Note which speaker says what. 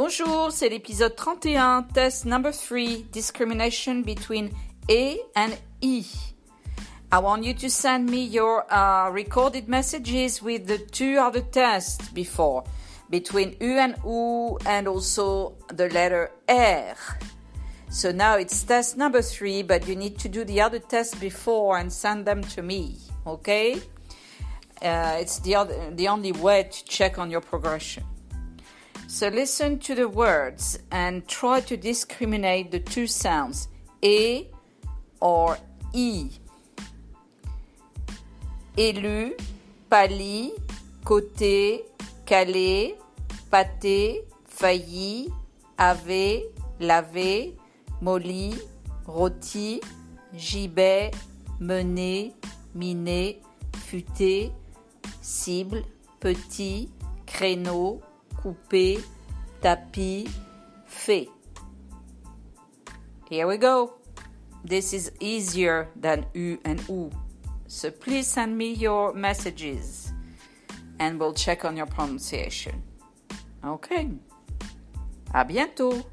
Speaker 1: Bonjour, c'est l'épisode 31, test number 3, discrimination between A and E. I want you to send me your uh, recorded messages with the two other tests before, between U and U and also the letter R. So now it's test number three, but you need to do the other tests before and send them to me, okay? Uh, it's the, other, the only way to check on your progression. So listen to the words and try to discriminate the two sounds E or E. Élu, pali, côté, calé, pâté, failli, avait, lavé, molly, rôti, gibet, mené, miné, futé, cible, petit, créneau, coupé, tapis, fait. Here we go. This is easier than U and U. So please send me your messages and we'll check on your pronunciation. Okay. À bientôt.